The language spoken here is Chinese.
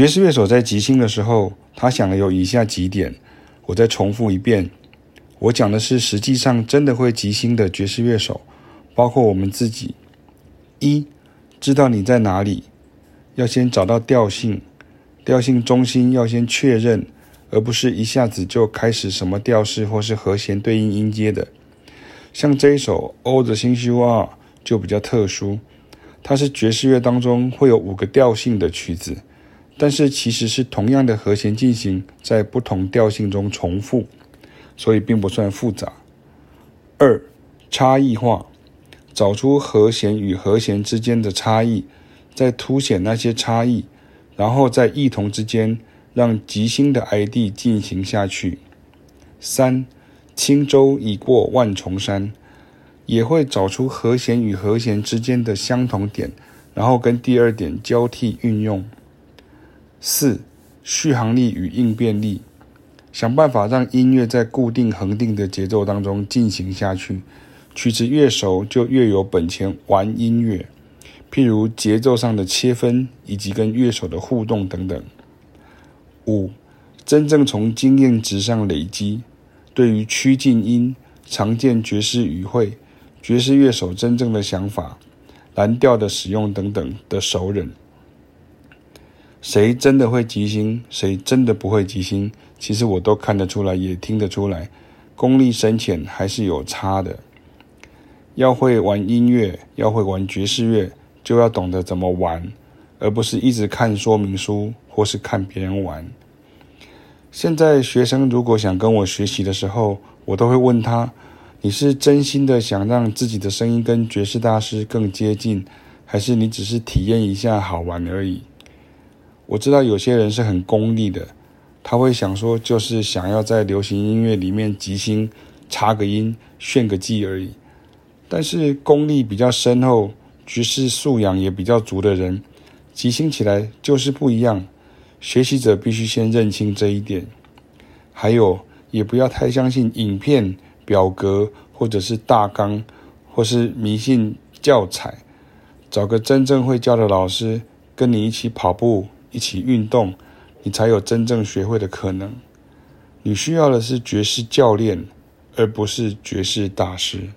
爵士乐手在即兴的时候，他想了有以下几点，我再重复一遍。我讲的是实际上真的会即兴的爵士乐手，包括我们自己。一，知道你在哪里，要先找到调性，调性中心要先确认，而不是一下子就开始什么调式或是和弦对应音阶的。像这一首《All the Things You Are》就比较特殊，它是爵士乐当中会有五个调性的曲子。但是其实是同样的和弦进行在不同调性中重复，所以并不算复杂。二、差异化，找出和弦与和弦之间的差异，再凸显那些差异，然后在异同之间让即兴的 ID 进行下去。三、轻舟已过万重山，也会找出和弦与和弦之间的相同点，然后跟第二点交替运用。四、续航力与应变力，想办法让音乐在固定恒定的节奏当中进行下去。曲子越熟，就越有本钱玩音乐，譬如节奏上的切分以及跟乐手的互动等等。五、真正从经验值上累积，对于趋近音、常见爵士语汇、爵士乐手真正的想法、蓝调的使用等等的熟稔。谁真的会即兴，谁真的不会即兴，其实我都看得出来，也听得出来，功力深浅还是有差的。要会玩音乐，要会玩爵士乐，就要懂得怎么玩，而不是一直看说明书或是看别人玩。现在学生如果想跟我学习的时候，我都会问他：你是真心的想让自己的声音跟爵士大师更接近，还是你只是体验一下好玩而已？我知道有些人是很功利的，他会想说，就是想要在流行音乐里面即兴插个音、炫个技而已。但是功力比较深厚、爵士素养也比较足的人，即兴起来就是不一样。学习者必须先认清这一点。还有，也不要太相信影片、表格或者是大纲，或是迷信教材。找个真正会教的老师，跟你一起跑步。一起运动，你才有真正学会的可能。你需要的是爵士教练，而不是爵士大师。